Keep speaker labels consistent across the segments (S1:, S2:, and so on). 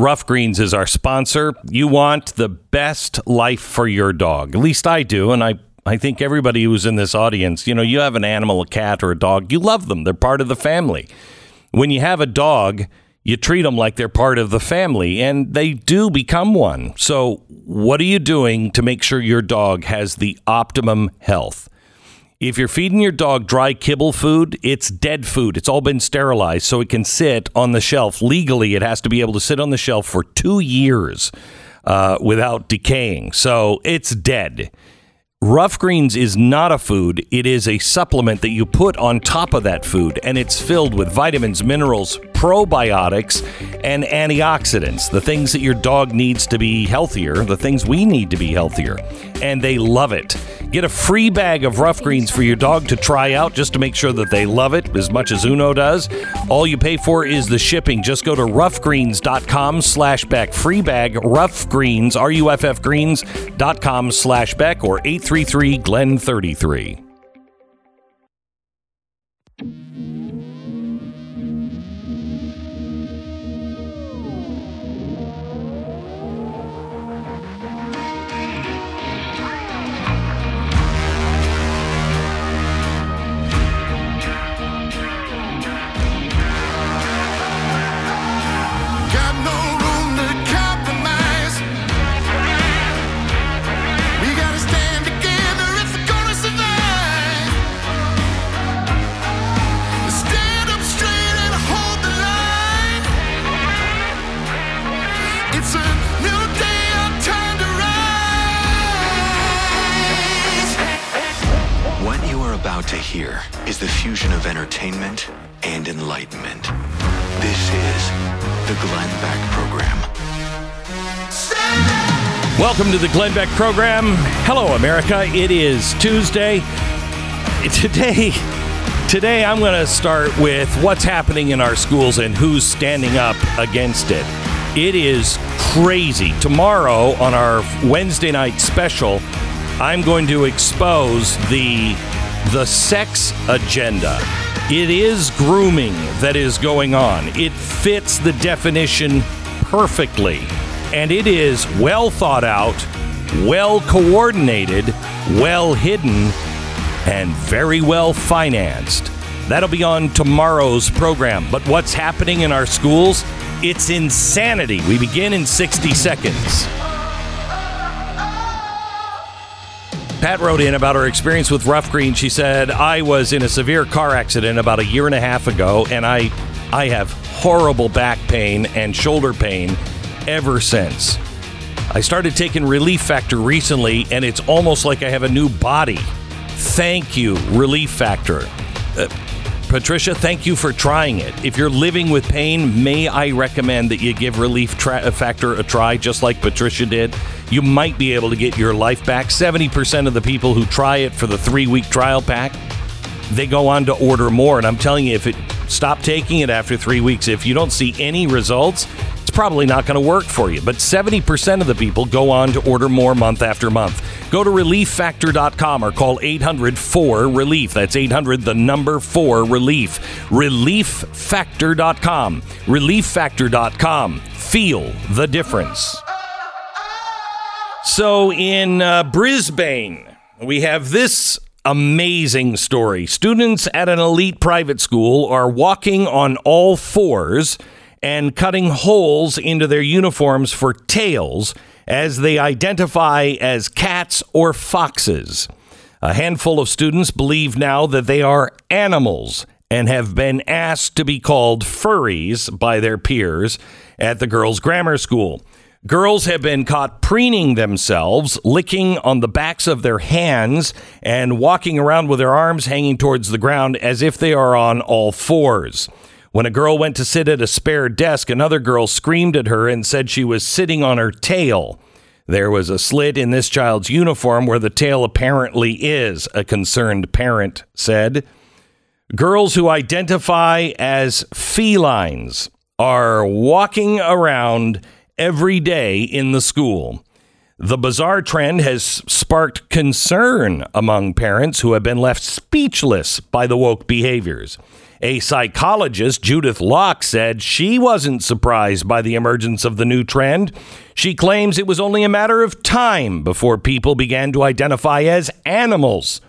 S1: Rough Greens is our sponsor. You want the best life for your dog. At least I do, and I I think everybody who's in this audience, you know, you have an animal, a cat or a dog, you love them. They're part of the family. When you have a dog, you treat them like they're part of the family and they do become one. So, what are you doing to make sure your dog has the optimum health? If you're feeding your dog dry kibble food, it's dead food. It's all been sterilized so it can sit on the shelf. Legally, it has to be able to sit on the shelf for two years uh, without decaying. So it's dead. Rough Greens is not a food, it is a supplement that you put on top of that food, and it's filled with vitamins, minerals, probiotics, and antioxidants, the things that your dog needs to be healthier, the things we need to be healthier. And they love it. Get a free bag of Rough Greens for your dog to try out just to make sure that they love it as much as Uno does. All you pay for is the shipping. Just go to roughgreens.com slash Beck. Free bag, Rough Greens, R-U-F-F greens.com slash Beck or 833
S2: Glenn 33.
S1: Welcome to the Glenn Beck program. Hello, America. It is Tuesday. Today, today I'm going to start with what's happening in our schools and who's standing up against it. It is crazy. Tomorrow on our Wednesday night special, I'm going to expose the the sex agenda. It is grooming that is going on. It fits the definition perfectly. And it is well thought out, well coordinated, well hidden, and very well financed. That'll be on tomorrow's program. But what's happening in our schools? It's insanity. We begin in 60 seconds. Pat wrote in about her experience with Rough Green. She said, I was in a severe car accident about a year and a half ago, and I, I have horrible back pain and shoulder pain ever since. I started taking Relief Factor recently, and it's almost like I have a new body. Thank you, Relief Factor. Uh, Patricia, thank you for trying it. If you're living with pain, may I recommend that you give Relief tra- Factor a try, just like Patricia did? You might be able to get your life back. 70% of the people who try it for the three week trial pack, they go on to order more. And I'm telling you, if it stop taking it after three weeks, if you don't see any results, it's probably not going to work for you. But 70% of the people go on to order more month after month. Go to relieffactor.com or call 800 4 Relief. That's 800 the number 4 Relief. Relieffactor.com. Relieffactor.com. Feel the difference. So in uh, Brisbane, we have this amazing story. Students at an elite private school are walking on all fours and cutting holes into their uniforms for tails as they identify as cats or foxes. A handful of students believe now that they are animals and have been asked to be called furries by their peers at the girls' grammar school. Girls have been caught preening themselves, licking on the backs of their hands, and walking around with their arms hanging towards the ground as if they are on all fours. When a girl went to sit at a spare desk, another girl screamed at her and said she was sitting on her tail. There was a slit in this child's uniform where the tail apparently is, a concerned parent said. Girls who identify as felines are walking around every day in the school. The bizarre trend has sparked concern among parents who have been left speechless by the woke behaviors. A psychologist, Judith Locke, said she wasn't surprised by the emergence of the new trend. She claims it was only a matter of time before people began to identify as animals.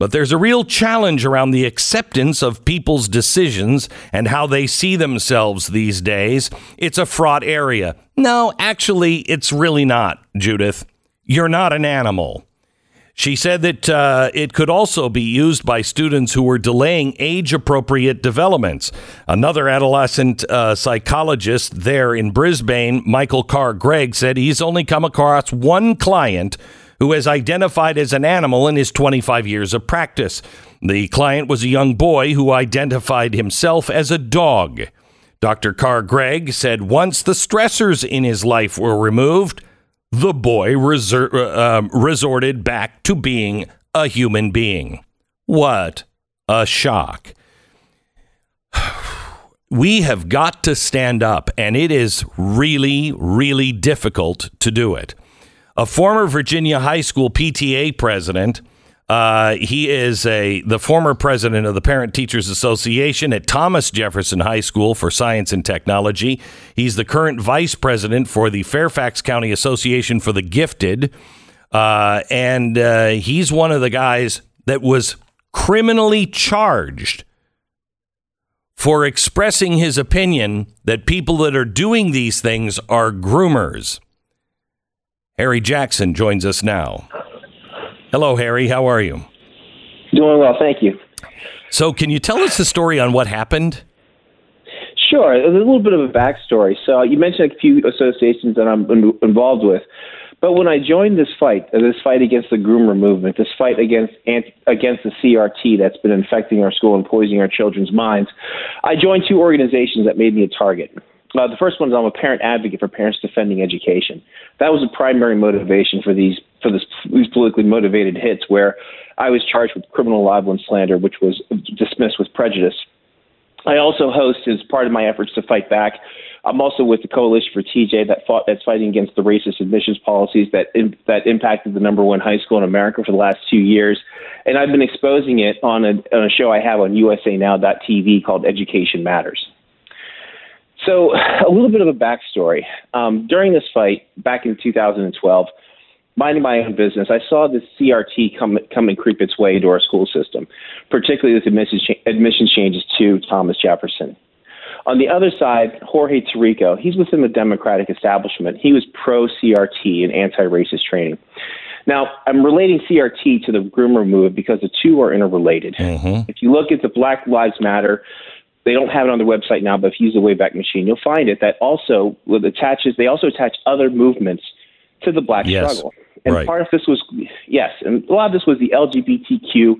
S1: But there's a real challenge around the acceptance of people's decisions and how they see themselves these days. It's a fraught area. No, actually, it's really not, Judith. You're not an animal. She said that uh, it could also be used by students who were delaying age appropriate developments. Another adolescent uh, psychologist there in Brisbane, Michael Carr Gregg, said he's only come across one client who has identified as an animal in his 25 years of practice. The client was a young boy who identified himself as a dog. Dr. Carr Gregg said once the stressors in his life were removed, the boy resor- uh, um, resorted back to being a human being. What a shock. We have got to stand up, and it is really, really difficult to do it. A former Virginia high school PTA president uh, he is a the former president of the Parent Teachers Association at Thomas Jefferson High School for Science and Technology. He's the current vice president for the Fairfax County Association for the Gifted, uh, and uh, he's one of the guys that was criminally charged for expressing his opinion that people that are doing these things are groomers. Harry Jackson joins us now. Hello, Harry. How are you?
S3: Doing well, thank you.
S1: So, can you tell us the story on what happened?
S3: Sure. A little bit of a backstory. So, you mentioned a few associations that I'm involved with. But when I joined this fight, uh, this fight against the groomer movement, this fight against against the CRT that's been infecting our school and poisoning our children's minds, I joined two organizations that made me a target. Uh, the first one is I'm a parent advocate for parents defending education. That was the primary motivation for these for this, these politically motivated hits, where I was charged with criminal libel and slander, which was dismissed with prejudice. I also host, as part of my efforts to fight back, I'm also with the Coalition for TJ that fought that's fighting against the racist admissions policies that in, that impacted the number one high school in America for the last two years, and I've been exposing it on a, on a show I have on USANow.tv called Education Matters. So, a little bit of a backstory. Um, during this fight back in 2012, minding my own business, I saw the CRT come come and creep its way into our school system, particularly with admissions, admissions changes to Thomas Jefferson. On the other side, Jorge Torrico, he's within the Democratic establishment. He was pro CRT and anti racist training. Now, I'm relating CRT to the groomer move because the two are interrelated. If you look at the Black Lives Matter, they don't have it on their website now, but if you use the Wayback Machine, you'll find it that also attaches. They also attach other movements to the Black
S1: Yes.
S3: struggle, and
S1: Right.
S3: part of this was yes, and a lot of this was the LGBTQ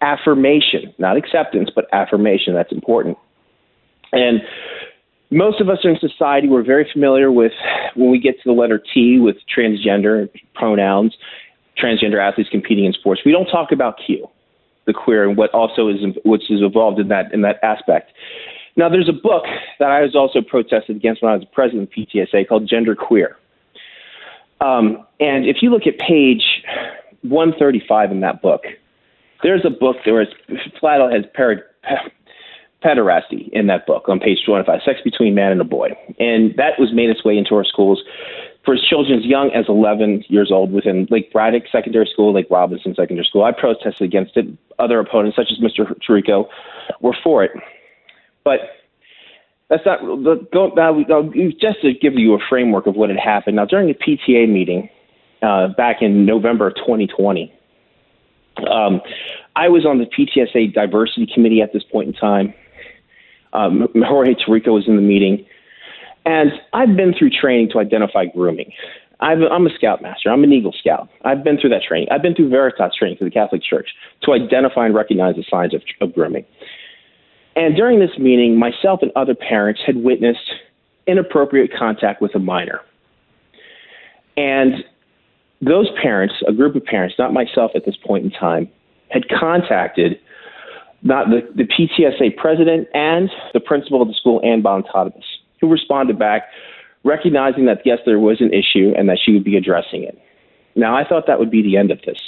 S3: affirmation, not acceptance, but affirmation. That's important, and most of us in society we're very familiar with when we get to the letter T with transgender pronouns, transgender athletes competing in sports. We don't talk about Q, the queer, and what also is which is involved in that in that aspect. Now, there's a book that I was also protested against when I was president of PTSA called Gender Queer. Um, and if you look at page 135 in that book, there's a book there is flat out has pe- pederasty in that book on page 25, sex between man and a boy. And that was made its way into our schools for children as young as 11 years old within Lake Braddock Secondary School, Lake Robinson Secondary School. I protested against it. Other opponents, such as Mr. Torrico, were for it. But that's not the, go, now, just to give you a framework of what had happened. Now, during a PTA meeting uh, back in November of 2020, um, I was on the PTSA diversity committee at this point in time. Um, Jorge Torrico was in the meeting, and I've been through training to identify grooming. I've, I'm a scoutmaster. I'm an Eagle Scout. I've been through that training. I've been through Veritas training through the Catholic Church to identify and recognize the signs of, of grooming. And during this meeting, myself and other parents had witnessed inappropriate contact with a minor. And those parents, a group of parents, not myself at this point in time, had contacted not the, the PTSA president and the principal of the school, Ann Bonitatibus, who responded back, recognizing that yes, there was an issue and that she would be addressing it. Now, I thought that would be the end of this.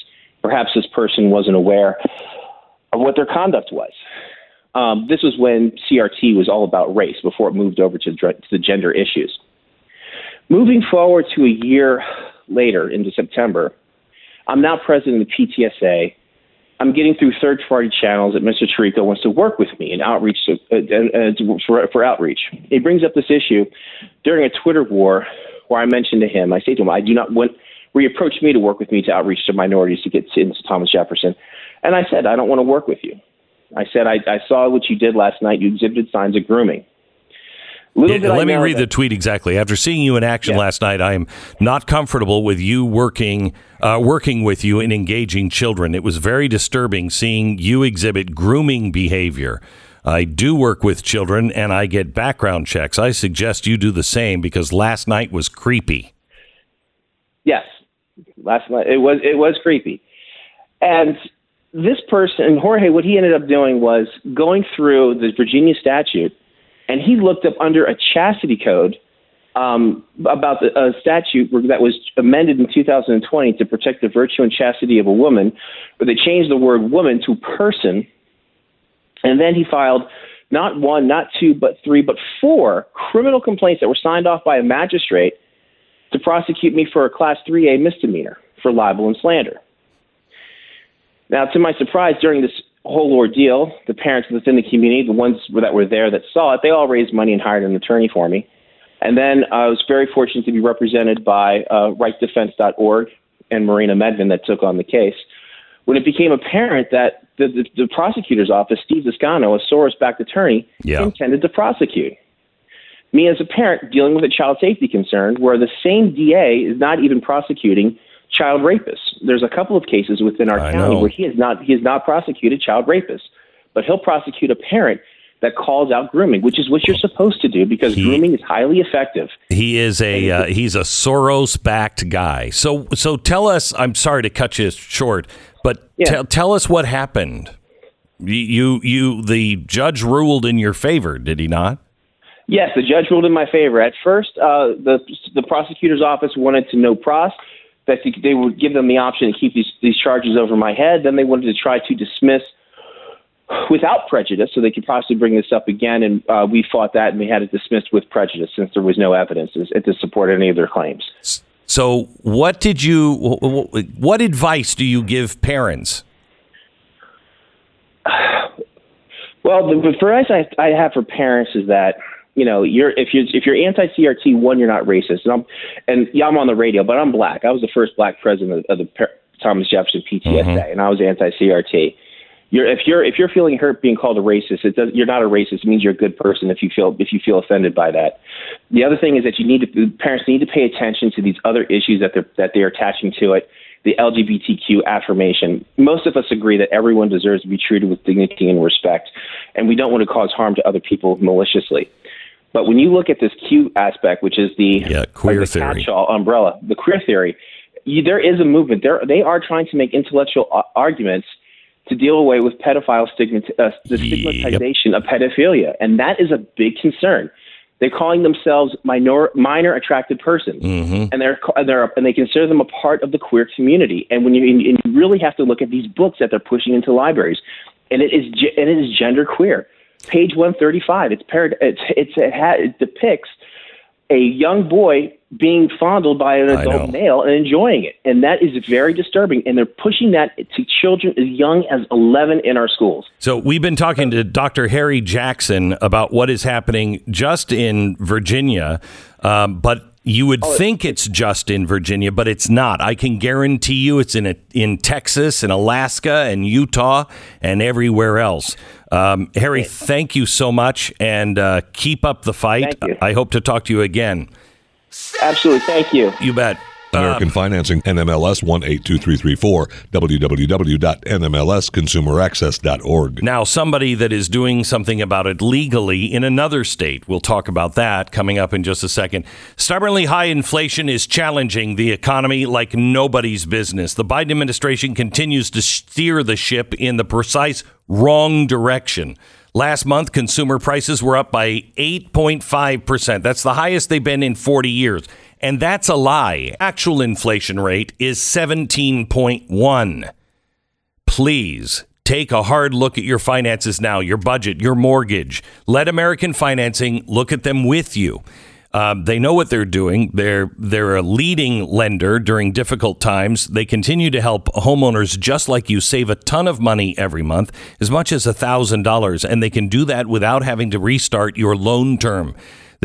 S3: Perhaps this person wasn't aware of what their conduct was. Um, this was when CRT was all about race before it moved over to, to the gender issues. Moving forward to a year later into September, I'm now president of the PTSA. I'm getting through third party channels that Mr. Torrico wants to work with me in outreach to, uh, uh, for, for outreach. He brings up this issue during a Twitter war where I mentioned to him, I say to him, I do not want, where he approached me to work with me to outreach to minorities to get into Thomas Jefferson. And I said, I don't want to work with you. I said, I, I saw what you did last night. You exhibited signs of grooming. Little
S1: Yeah,
S3: did I
S1: let me read
S3: that-
S1: the tweet exactly. After seeing you in action
S3: Yeah.
S1: last night, I am not comfortable with you working uh, working with you in engaging children. It was very disturbing seeing you exhibit grooming behavior. I do work with children and I get background checks. I suggest you do the same because last night was creepy.
S3: Yes, last night it was it was creepy, and this person Jorge, what he ended up doing was going through the Virginia statute, and he looked up under a chastity code um, about the a statute that was amended in 2020 to protect the virtue and chastity of a woman, where they changed the word woman to person, and then he filed. Not one, not two, but three, but four criminal complaints that were signed off by a magistrate to prosecute me for a class 3A misdemeanor for libel and slander. Now, to my surprise, during this whole ordeal, the parents within the community, the ones that were there that saw it, they all raised money and hired an attorney for me. And then I was very fortunate to be represented by uh, rightdefense.org and Marina Medvin that took on the case. When it became apparent that the, the, the prosecutor's office, Steve Descano, a Soros-backed attorney,
S1: Yeah.
S3: intended to prosecute me as a parent dealing with a child safety concern where the same DA is not even prosecuting child rapists. There's a couple of cases within our
S1: I
S3: county
S1: know.
S3: where he has not he has not prosecuted child rapists, but he'll prosecute a parent that calls out grooming, which is what you're supposed to do because
S1: He-
S3: grooming is highly effective.
S1: He is a uh, he's a Soros backed guy. So so tell us. I'm sorry to cut you short, but
S3: Yeah.
S1: tell tell us what happened. You, you the judge ruled in your favor, did he not?
S3: Yes, the judge ruled in my favor. At first, uh, the the prosecutor's office wanted to know pros that they- would give them the option to keep these these charges over my head. Then they wanted to try to dismiss without prejudice, so they could possibly bring this up again. And uh, we fought that, and we had it dismissed with prejudice since there was no evidence to, support any of their claims.
S1: So what did you wh- wh- what advice do you give parents?
S3: Well, the, the advice I, I have for parents is that you know you're if you're if you're anti CRT, one you're not racist, and I'm and yeah, I'm on the radio, but I'm black. I was the first black president of, the Thomas Jefferson PTSA, mm-hmm. and I was anti CRT. You're if you're if you're feeling hurt being called a racist, it does, you're not a racist. It means you're a good person if you feel if you feel offended by that. The other thing is that you need to parents need to pay attention to these other issues that they're that they're attaching to it. The LGBTQ affirmation. Most of us agree that everyone deserves to be treated with dignity and respect, and we don't want to cause harm to other people maliciously. But when you look at this Q aspect, which is the
S1: Yeah, queer
S3: the
S1: theory.
S3: catch-all umbrella, the queer theory, you, there is a movement. There, they are trying to make intellectual arguments to deal away with pedophile stigmat, uh, the
S1: Yep.
S3: stigmatization of pedophilia, and that is a big concern. They're calling themselves minor, minor attracted persons,
S1: Mm-hmm.
S3: and they're and they're and they consider them a part of the queer community. And when you and you really have to look at these books that they're pushing into libraries, and it is and it is gender queer. Page one thirty five. It's parad- It's it's it, ha- it depicts a young boy being fondled by an adult male and enjoying it, and that is very disturbing. And they're pushing that to children as young as eleven in our schools.
S1: So we've been talking to Dr. Harry Jackson about what is happening just in Virginia, um, but you would think it's just in Virginia, but it's not. I can guarantee you it's in a, in Texas and Alaska and Utah and everywhere else. Um, Harry, thank you so much, and uh, keep up the fight. I hope to talk to you again.
S3: Absolutely, thank you.
S1: You bet.
S4: American Financing, NMLS 182334, www.nmlsconsumeraccess.org.
S1: Now, somebody that is doing something about it legally in another state. We'll talk about that coming up in just a second. Stubbornly high inflation is challenging the economy like nobody's business. The Biden administration continues to steer the ship in the precise wrong direction. Last month, consumer prices were up by 8.5%. That's the highest they've been in 40 years. And that's a lie. Actual inflation rate is 17.1 please Take a hard look at your finances now, your budget, your mortgage. Let American Financing look at them with you. Um, they know what they're doing. They're they're a leading lender during difficult times. They continue to help homeowners just like you save a ton of money every month, as much as thousand dollars, and they can do that without having to restart your loan term.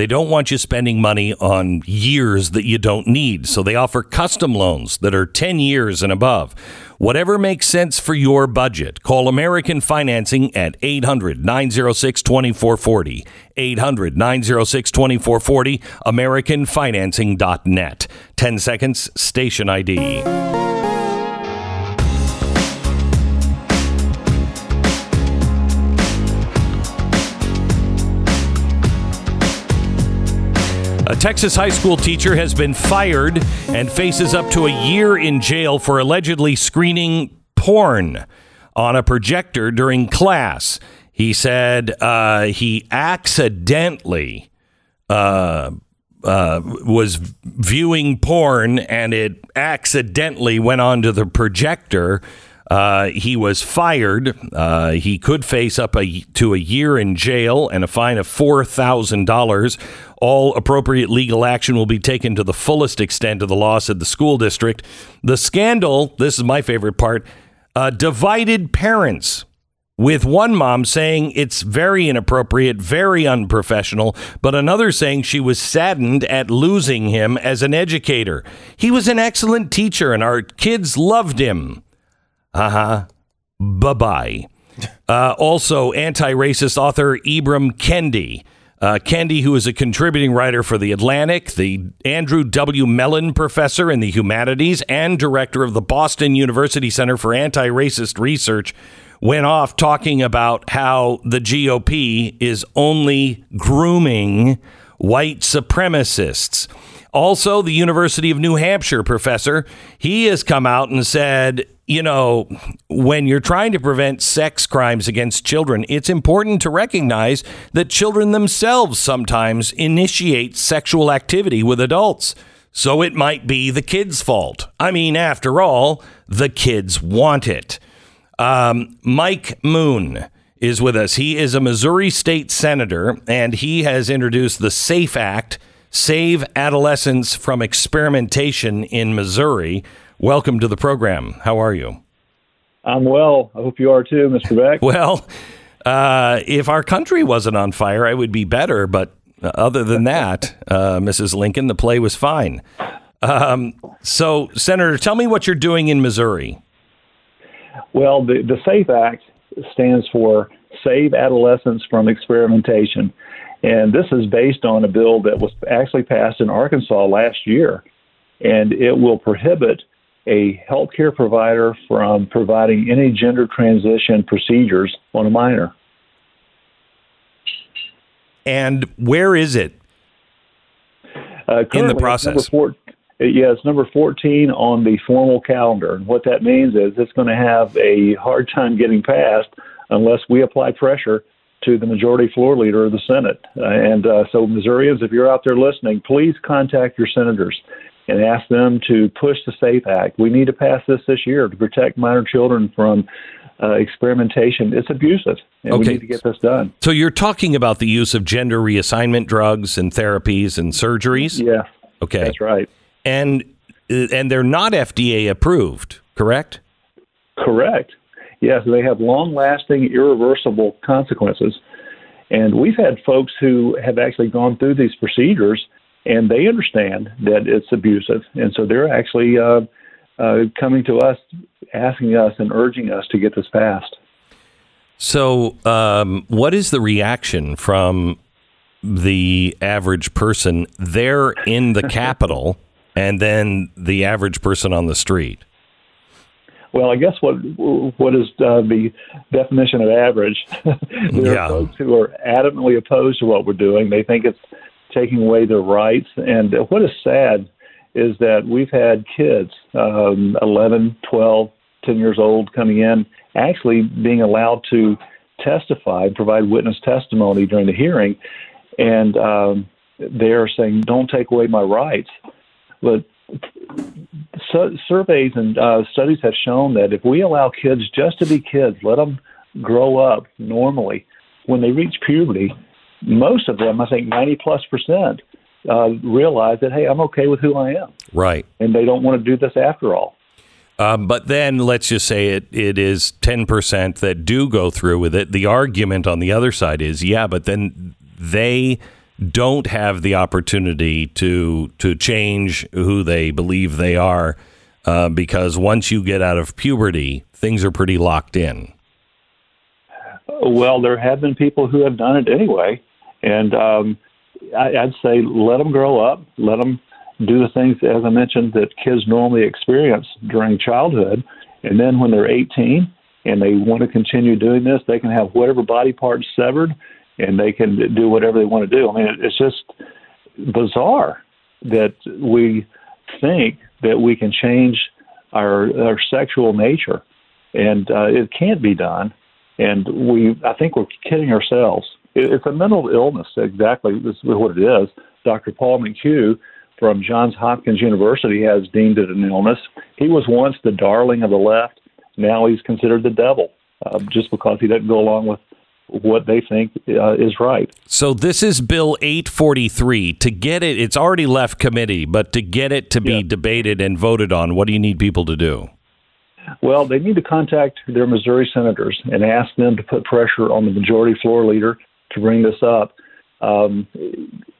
S1: They don't want you spending money on years that you don't need, so they offer custom loans that are 10 years and above. Whatever makes sense for your budget, call American Financing at 800 906 2440. 800 906 2440, AmericanFinancing.net. 10 seconds, station ID. A Texas high school teacher has been fired and faces up to a year in jail for allegedly screening porn on a projector during class. He said uh, he accidentally uh, uh, was viewing porn and it accidentally went onto the projector. Uh, he was fired. Uh, he could face up a, to a year in jail and a fine of $4,000. All appropriate legal action will be taken to the fullest extent of the law, said the school district. The scandal, this is my favorite part, uh, divided parents with one mom saying it's very inappropriate, very unprofessional, but another saying she was saddened at losing him as an educator. He was an excellent teacher and our kids loved him. Uh huh. Bye bye. Uh, also, anti racist author Ibram Kendi. Uh, Kendi, who is a contributing writer for The Atlantic, the Andrew W. Mellon Professor in the Humanities, and director of the Boston University Center for Anti Racist Research, went off talking about how the GOP is only grooming white supremacists. Also, the University of New Hampshire professor, he has come out and said, you know, when you're trying to prevent sex crimes against children, it's important to recognize that children themselves sometimes initiate sexual activity with adults. So it might be the kids' fault. I mean, after all, the kids want it. Um, Mike Moon is with us. He is a Missouri state senator, and he has introduced the SAFE Act, Save Adolescents from Experimentation in Missouri. Welcome to the program. How are you?
S5: I'm well. I hope you are too, Mr. Beck.
S1: Well, uh, if our country wasn't on fire, I would be better. But other than that, uh, Mrs. Lincoln, the play was fine. Um, so, Senator, tell me what you're doing in Missouri.
S5: Well, the, the SAFE Act stands for Save Adolescents from Experimentation. And this is based on a bill that was actually passed in Arkansas last year. And it will prohibit a healthcare provider from providing any gender transition procedures on a minor.
S1: And where is it?
S5: Uh,
S1: In the process.
S5: Four, yeah, it's number 14 on the formal calendar. And what that means is it's going to have a hard time getting passed unless we apply pressure to the majority floor leader of the Senate. Uh, and uh, so, Missourians, if you're out there listening, please contact your senators and ask them to push the SAFE Act. We need to pass this this year to protect minor children from uh, experimentation. It's abusive, and
S1: Okay.
S5: we need to get this done.
S1: So you're talking about the use of gender reassignment drugs and therapies and surgeries.
S5: Yeah,
S1: Okay.
S5: that's right.
S1: And uh, and they're not FDA approved, correct?
S5: Correct. Yes, they have long lasting, irreversible consequences. And we've had folks who have actually gone through these procedures and they understand that it's abusive. And so they're actually uh, uh, coming to us, asking us, and urging us to get this passed.
S1: So, um, what is the reaction from the average person there in the Capitol and then the average person on the street?
S5: Well, I guess what what is uh, the definition of average? there
S1: Yeah.
S5: are folks who are adamantly opposed to what we're doing. They think it's taking away their rights. And what is sad is that we've had kids, um, 11, 12, 10 years old, coming in, actually being allowed to testify, provide witness testimony during the hearing, and um, they're saying, "Don't take away my rights." But su- surveys and uh, studies have shown that if we allow kids just to be kids, let them grow up normally, when they reach puberty, most of them, I think 90 plus percent, uh, realize that, hey, I'm okay with who I am.
S1: Right.
S5: And they don't want to do this after all.
S1: Um, but then let's just say it, it is 10% that do go through with it. The argument on the other side is, yeah, but then they don't have the opportunity to to change who they believe they are uh, because once you get out of puberty, things are pretty locked in.
S5: Well, there have been people who have done it anyway, and um, I, I'd say let them grow up, let them do the things, as I mentioned, that kids normally experience during childhood, and then when they're 18 and they want to continue doing this, they can have whatever body parts severed, and they can do whatever they want to do. I mean, it's just bizarre that we think that we can change our our sexual nature, and uh, it can't be done. And we, I think, we're kidding ourselves. It, it's a mental illness. Exactly, this is what it is. Dr. Paul McHugh from Johns Hopkins University has deemed it an illness. He was once the darling of the left. Now he's considered the devil, uh, just because he doesn't go along with what they think uh, is right.
S1: So this is Bill 843. To get it, it's already left committee, but to get it to be
S5: Yeah.
S1: debated and voted on, what do you need people to do?
S5: Well, they need to contact their Missouri senators and ask them to put pressure on the majority floor leader to bring this up. Um,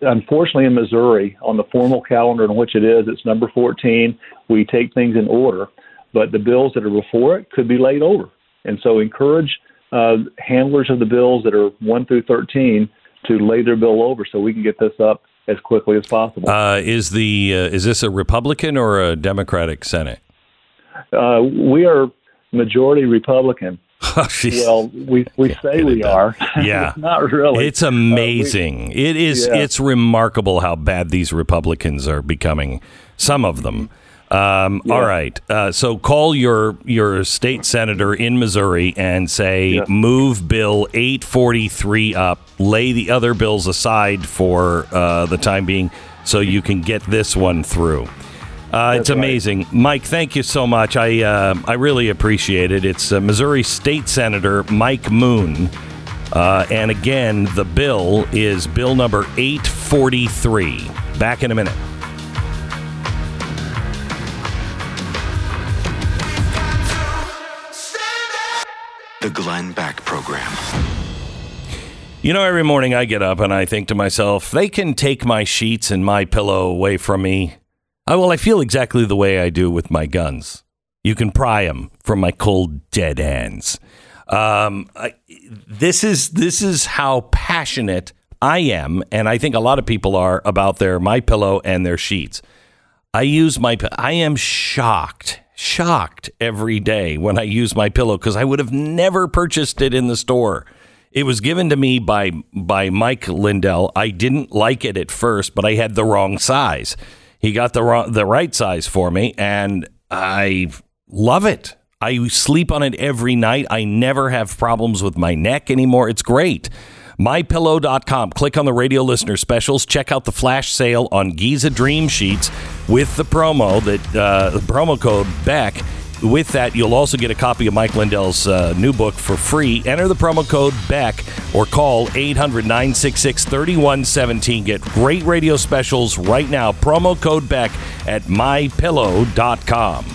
S5: unfortunately, in Missouri, on the formal calendar in which it is, it's number 14. We take things in order, but the bills that are before it could be laid over. And so, encourage uh, handlers of the bills that are 1 through 13 to lay their bill over so we can get this up as quickly as possible.
S1: Uh, is the uh, is this a Republican or a Democratic Senate?
S5: Uh, we are majority Republican.
S1: Oh.
S5: Well, we, we say we are.
S1: Yeah.
S5: Not really.
S1: It's amazing. it is.
S5: yeah.
S1: It's remarkable how bad these Republicans are becoming. Some of them. Um, All right. Uh, so call your your state senator in Missouri and say
S5: Yeah.
S1: move Bill 843 up. Lay the other bills aside for uh, the time being, so you can get this one through. Uh, it's
S5: right.
S1: amazing, Mike. Thank you so much. I uh, I really appreciate it. It's uh, Missouri State Senator Mike Moon. Uh, and again, the bill is bill number 843. Back in a minute.
S2: The Glenn Beck Program.
S1: You know, every morning I get up and I think to myself, they can take my sheets and my pillow away from me. I, well, I feel exactly the way I do with my guns. You can pry them from my cold, dead hands. Um, I, this is this is how passionate I am, and I think a lot of people are about their my pillow and their sheets. I use my. I am shocked, shocked every day when I use my pillow because I would have never purchased it in the store. It was given to me by by Mike Lindell. I didn't like it at first, but I had the wrong size. He got the wrong, the right size for me, and I love it. I sleep on it every night. I never have problems with my neck anymore. It's great. MyPillow.com. Click on the radio listener specials. Check out the flash sale on Giza Dream Sheets with the promo that uh, the promo code Beck. With that, you'll also get a copy of Mike Lindell's uh, new book for free. Enter the promo code Beck or call 800 966 3117. Get great radio specials right now. Promo code Beck at mypillow.com.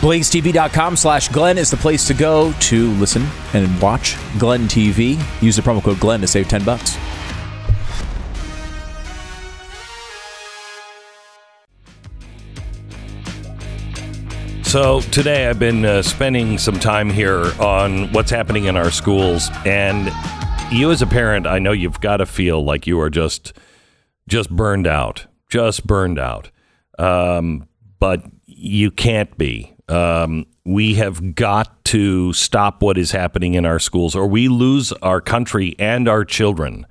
S6: BlazeTV.com slash Glenn is the place to go to listen and watch Glenn TV. Use the promo code Glenn to save 10 bucks.
S1: So today I've been uh, spending some time here on what's happening in our schools, and you as a parent, I know you've got to feel like you are just just burned out, just burned out. Um, but you can't be. Um, we have got to stop what is happening in our schools, or we lose our country and our children.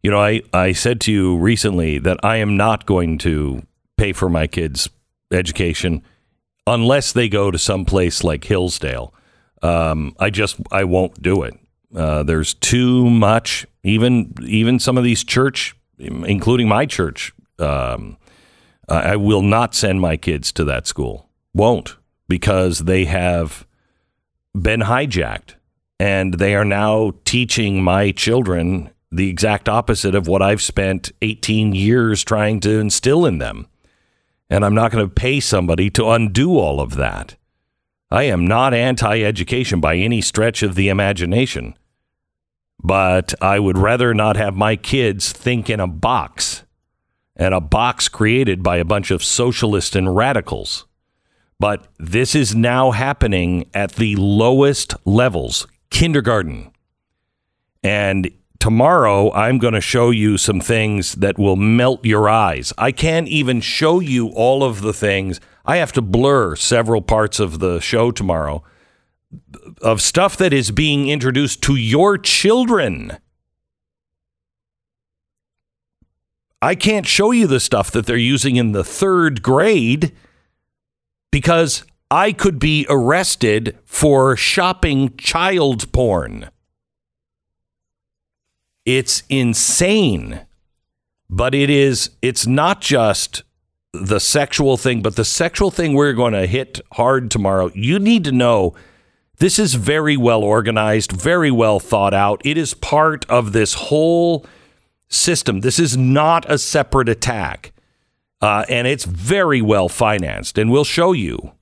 S1: You know, I, I said to you recently that I am not going to pay for my kids' education unless they go to some place like Hillsdale. Um, I just I won't do it. Uh, there's too much. Even even some of these church, including my church, Um, I I will not send my kids to that school. Won't because they have been hijacked and they are now teaching my children the exact opposite of what I've spent 18 years trying to instill in them. And I'm not going to pay somebody to undo all of that. I am not anti education by any stretch of the imagination, but I would rather not have my kids think in a box and a box created by a bunch of socialists and radicals. But this is now happening at the lowest levels, kindergarten. And tomorrow, I'm going to show you some things that will melt your eyes. I can't even show you all of the things. I have to blur several parts of the show tomorrow of stuff that is being introduced to your children. I can't show you the stuff that they're using in the third grade because I could be arrested for shopping child porn. It's insane. But it is it's not just the sexual thing, but the sexual thing we're going to hit hard tomorrow. You need to know this is very well organized, very well thought out. It is part of this whole system. This is not a separate attack. Uh, and it's very well financed. And we'll show you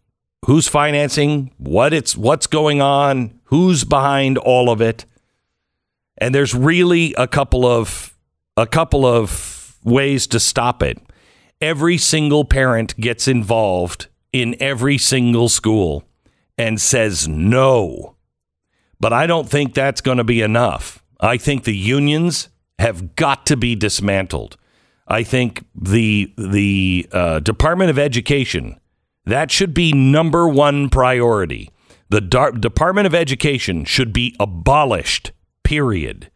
S1: who's financing, what it's what's going on, who's behind all of it. And there's really a couple of a couple of ways to stop it. Every single parent gets involved in every single school and says no. But I don't think that's going to be enough. I think the unions have got to be dismantled. I think the the uh, Department of Education that should be number one priority. The Department of Education should be abolished. Period.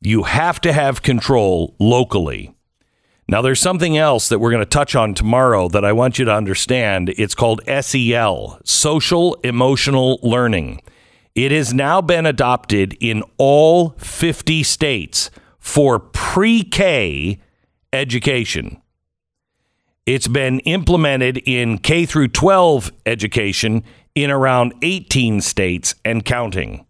S1: You have to have control locally. Now, there's something else that we're going to touch on tomorrow that I want you to understand. It's called SEL, Social Emotional Learning. It has now been adopted in all 50 states for pre K education. It's been implemented in K through 12 education in around 18 states and counting.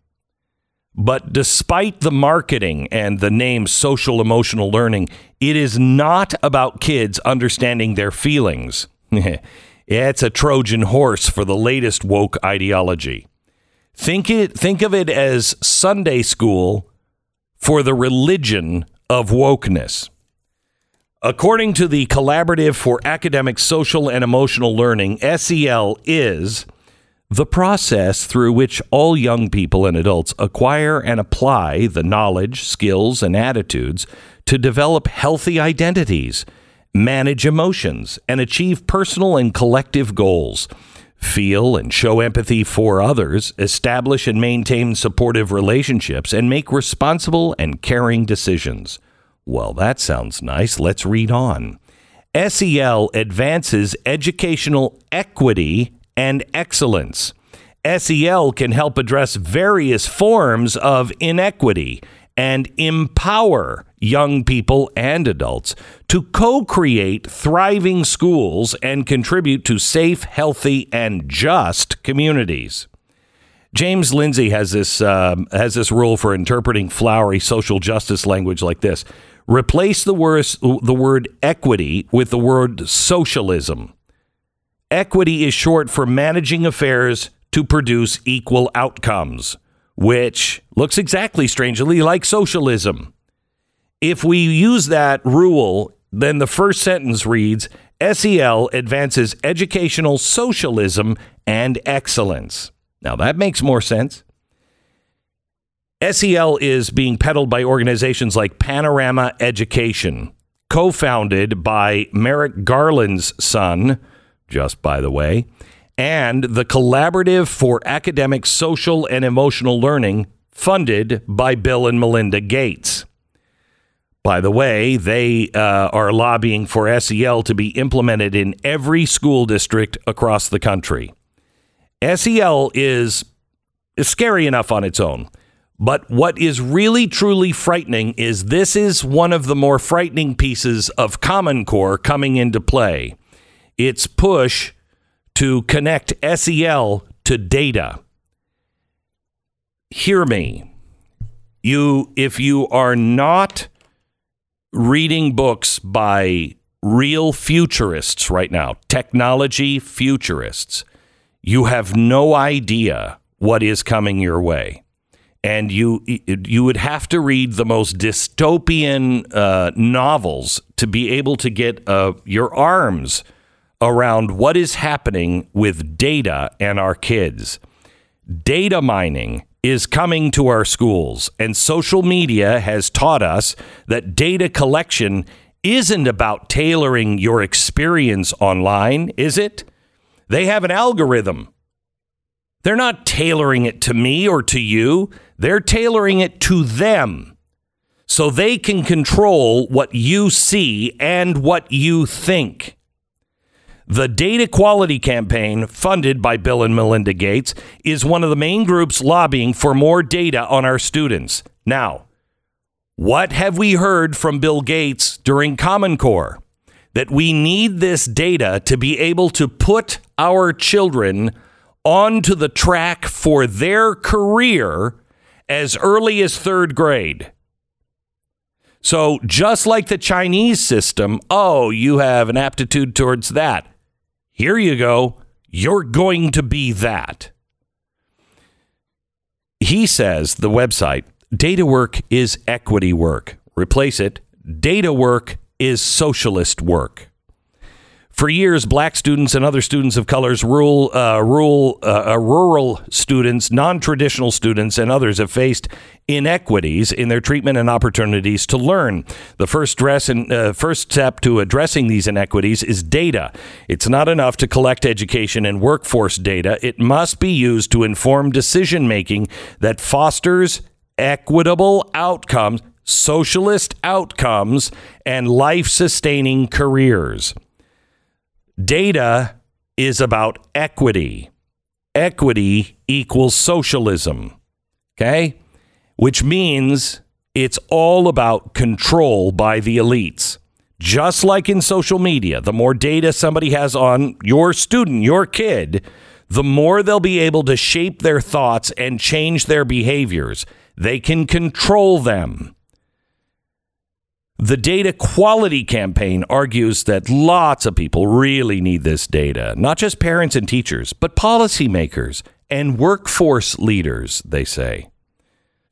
S1: But despite the marketing and the name social emotional learning, it is not about kids understanding their feelings. it's a Trojan horse for the latest woke ideology. Think it think of it as Sunday school for the religion of wokeness. According to the Collaborative for Academic, Social, and Emotional Learning, SEL is the process through which all young people and adults acquire and apply the knowledge, skills, and attitudes to develop healthy identities, manage emotions, and achieve personal and collective goals. Feel and show empathy for others, establish and maintain supportive relationships, and make responsible and caring decisions. Well, that sounds nice. Let's read on. SEL advances educational equity and excellence. SEL can help address various forms of inequity and empower young people and adults to co create thriving schools and contribute to safe, healthy, and just communities. James Lindsay has this um, has this rule for interpreting flowery social justice language like this: replace the the word equity with the word socialism. Equity is short for managing affairs to produce equal outcomes, which looks exactly strangely like socialism. If we use that rule, then the first sentence reads SEL advances educational socialism and excellence. Now that makes more sense. SEL is being peddled by organizations like Panorama Education, co founded by Merrick Garland's son, just by the way, and the Collaborative for Academic, Social, and Emotional Learning, funded by Bill and Melinda Gates. By the way, they uh, are lobbying for SEL to be implemented in every school district across the country. SEL is, is scary enough on its own, But what is really truly frightening is this is one of the more frightening pieces of Common Core coming into play. Its push to connect SEL to data. Hear me. You if you are not reading books by real futurists right now, technology futurists, you have no idea what is coming your way. And you you would have to read the most dystopian uh, novels to be able to get uh, your arms around what is happening with data and our kids. Data mining is coming to our schools, and social media has taught us that data collection isn't about tailoring your experience online, is it? They have an algorithm. They're not tailoring it to me or to you, they're tailoring it to them so they can control what you see and what you think. The Data Quality Campaign, funded by Bill and Melinda Gates, is one of the main groups lobbying for more data on our students. Now, what have we heard from Bill Gates during Common Core? That we need this data to be able to put our children onto the track for their career as early as third grade. So, just like the Chinese system, oh, you have an aptitude towards that. Here you go. You're going to be that. He says the website data work is equity work. Replace it. Data work is socialist work. For years, black students and other students of colors, rural, uh, rural, uh, uh, rural students, non-traditional students, and others have faced inequities in their treatment and opportunities to learn. The first dress and uh, first step to addressing these inequities is data. It's not enough to collect education and workforce data. It must be used to inform decision making that fosters equitable outcomes, socialist outcomes, and life-sustaining careers. Data is about equity. Equity equals socialism. Okay? Which means it's all about control by the elites. Just like in social media, the more data somebody has on your student, your kid, the more they'll be able to shape their thoughts and change their behaviors. They can control them. The data quality campaign argues that lots of people really need this data, not just parents and teachers, but policymakers and workforce leaders, they say.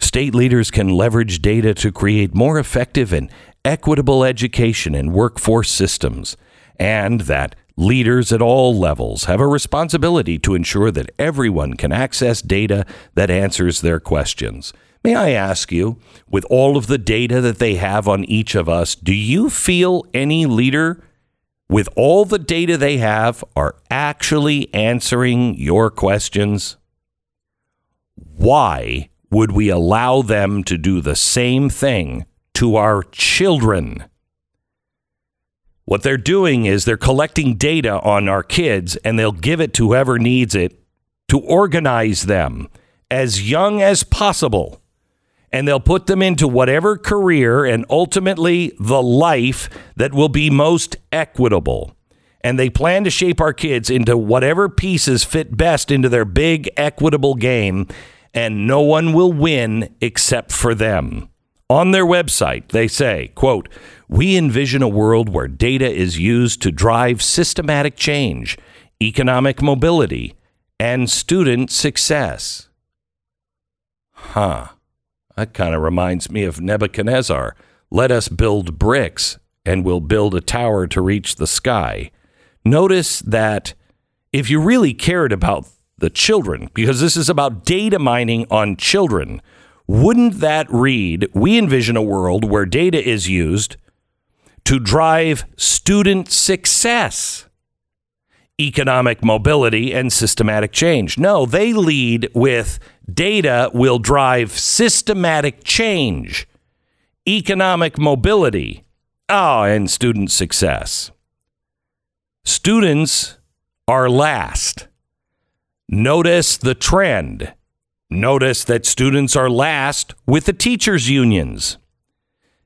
S1: State leaders can leverage data to create more effective and equitable education and workforce systems, and that leaders at all levels have a responsibility to ensure that everyone can access data that answers their questions. May I ask you, with all of the data that they have on each of us, do you feel any leader with all the data they have are actually answering your questions? Why would we allow them to do the same thing to our children? What they're doing is they're collecting data on our kids and they'll give it to whoever needs it to organize them as young as possible. And they'll put them into whatever career and ultimately the life that will be most equitable. And they plan to shape our kids into whatever pieces fit best into their big equitable game, and no one will win except for them. On their website, they say, quote, we envision a world where data is used to drive systematic change, economic mobility, and student success. Huh. That kind of reminds me of Nebuchadnezzar. Let us build bricks, and we'll build a tower to reach the sky. Notice that if you really cared about the children, because this is about data mining on children, wouldn't that read, we envision a world where data is used to drive student success, economic mobility, and systematic change? No, they lead with data will drive systematic change, economic mobility, oh, and student success. Students are last. Notice the trend. Notice that students are last with the teachers' unions.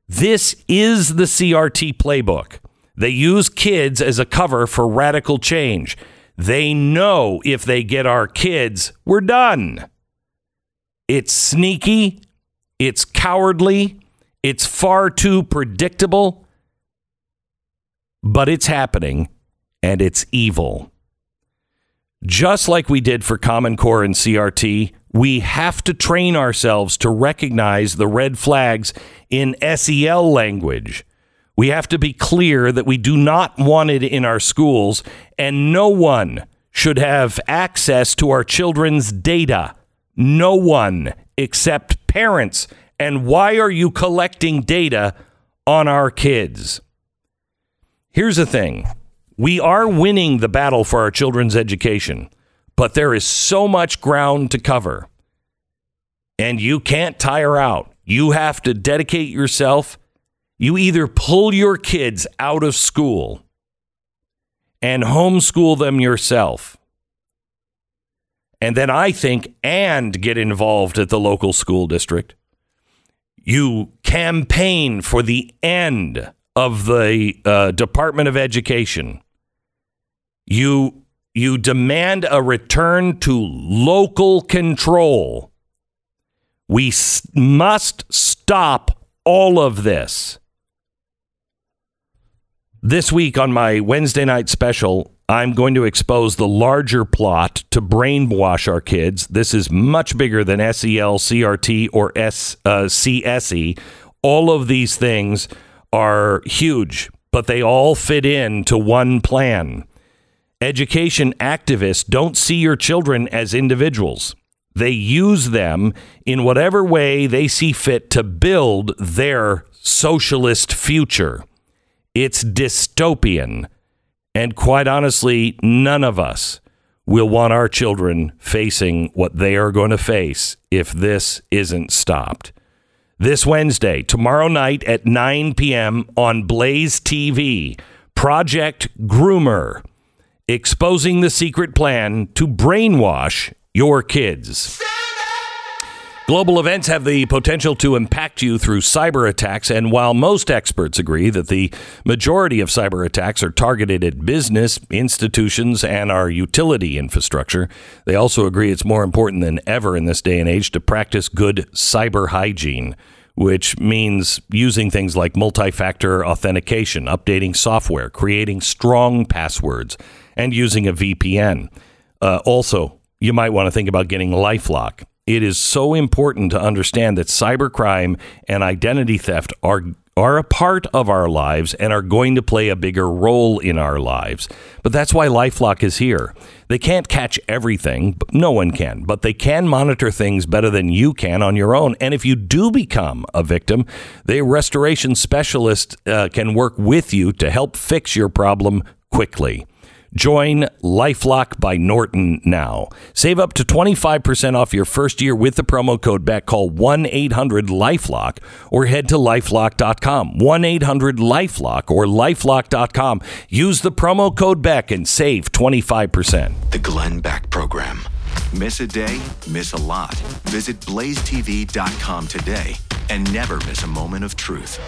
S1: This is the CRT playbook. They use kids as a cover for radical change. They know if they get our kids, we're done. It's sneaky, it's cowardly, it's far too predictable, but it's happening and it's evil. Just like we did for Common Core and CRT, we have to train ourselves to recognize the red flags in SEL language. We have to be clear that we do not want it in our schools, and no one should have access to our children's data. No one except parents. And why are you collecting data on our kids? Here's the thing we are winning the battle for our children's education, but there is so much ground to cover. And you can't tire out. You have to dedicate yourself. You either pull your kids out of school and homeschool them yourself. And then I think, and get involved at the local school district. You campaign for the end of the uh, Department of Education. You you demand a return to local control. We s- must stop all of this. This week on my Wednesday night special, I'm going to expose the larger plot to brainwash our kids. This is much bigger than SEL, CRT, or S, uh, CSE. All of these things are huge, but they all fit into one plan. Education activists don't see your children as individuals. They use them in whatever way they see fit to build their socialist future. It's dystopian. And quite honestly, none of us will want our children facing what they are going to face if this isn't stopped. This Wednesday, tomorrow night at 9 p.m. on Blaze TV, Project Groomer, exposing the secret plan to brainwash your kids. Global events have the potential to impact you through cyber attacks, and while most experts agree that the majority of cyber attacks are targeted at business, institutions, and our utility infrastructure, they also agree it's more important than ever in this day and age to practice good cyber hygiene, which means using things like multi factor authentication, updating software, creating strong passwords, and using a VPN. Uh, also, you might want to think about getting Lifelock. It is so important to understand that cybercrime and identity theft are are a part of our lives and are going to play a bigger role in our lives. But that's why LifeLock is here. They can't catch everything, no one can, but they can monitor things better than you can on your own. And if you do become a victim, the restoration specialist uh, can work with you to help fix your problem quickly. Join Lifelock by Norton now. Save up to 25% off your first year with the promo code BECK. Call 1 800 Lifelock or head to lifelock.com. 1 800 Lifelock or lifelock.com. Use the promo code BECK and save 25%.
S2: The Glenn Beck Program. Miss a day, miss a lot. Visit blazetv.com today and never miss a moment of truth.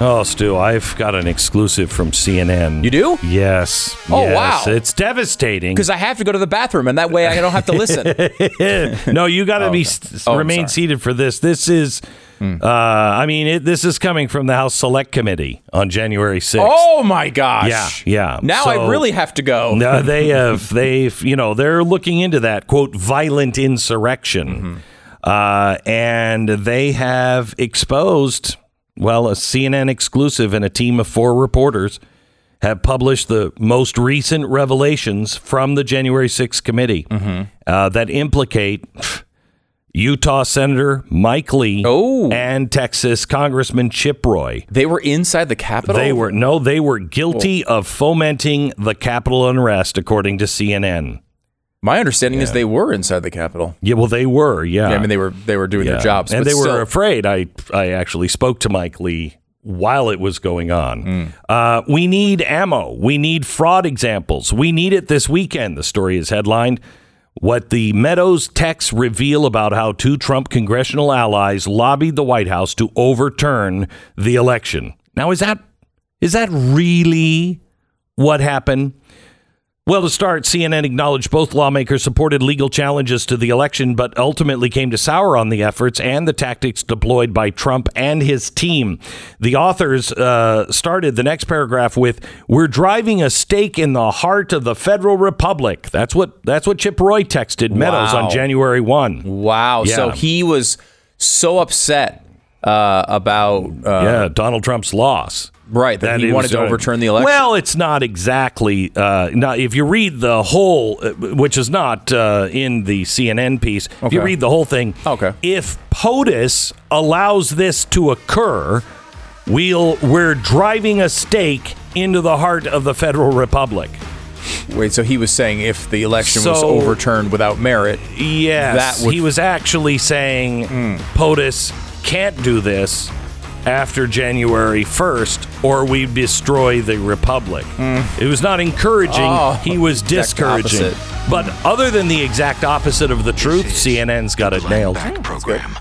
S1: Oh, Stu, I've got an exclusive from CNN.
S6: You do?
S1: Yes.
S6: Oh,
S1: yes.
S6: wow.
S1: It's devastating.
S6: Because I have to go to the bathroom, and that way I don't have to listen.
S1: no, you got to
S6: Oh,
S1: be
S6: okay. Oh,
S1: remain. Seated for this. This is, uh, I mean, it, this is coming from the House Select Committee on January 6th.
S6: oh my gosh!
S1: Yeah, yeah.
S6: Now
S1: So-
S6: I really have to go.
S1: No, they have. They've. You know, they're looking into that quote violent insurrection,
S6: Mm-hmm.
S1: uh, and they have exposed. Well, a CNN exclusive and a team of four reporters have published the most recent revelations from the January 6th committee
S6: Mm-hmm.
S1: uh, that implicate. Utah Senator Mike Lee
S6: Oh.
S1: and Texas Congressman Chip Roy.
S6: They were inside the Capitol.
S1: They were no, they were guilty of fomenting the Capitol unrest, according to CNN.
S6: My understanding is they were inside the Capitol.
S1: Yeah, well, they were. Yeah,
S6: Yeah, I mean, they were they were doing
S1: Yeah.
S6: their jobs,
S1: and they were afraid. I I actually spoke to Mike Lee while it was going on.
S6: Hmm.
S1: Uh, we need ammo. We need fraud examples. We need it this weekend. The story is headlined. What the Meadows texts reveal about how two Trump congressional allies lobbied the White House to overturn the election. Now, is that is that really what happened? Well, to start, CNN acknowledged both lawmakers supported legal challenges to the election, but ultimately came to sour on the efforts and the tactics deployed by Trump and his team. The authors uh, started the next paragraph with, "We're driving a stake in the heart of the federal republic." That's what that's what Chip Roy texted Meadows
S6: Wow.
S1: on January one.
S6: wow. So he was so upset uh, about uh,
S1: yeah, Donald Trump's loss.
S6: right that, he wanted to overturn the election.
S1: Well, it's not exactly. Uh, not if you read the whole, uh, which is not uh, in the CNN piece. If you read the whole thing,
S6: Okay.
S1: If POTUS allows this to occur, we'll we're driving a stake into the heart of the federal republic.
S6: Wait, so he was saying if the election was overturned without merit,
S1: Yes,
S6: That would-
S1: he was actually saying POTUS can't do this after January 1st or we destroy the republic. It was not encouraging,
S6: Oh,
S1: he was
S6: exact
S1: discouraging.
S6: opposite.
S1: But other than the exact opposite of the truth, CNN's got it
S2: Glenn
S1: nailed.
S2: Beck program.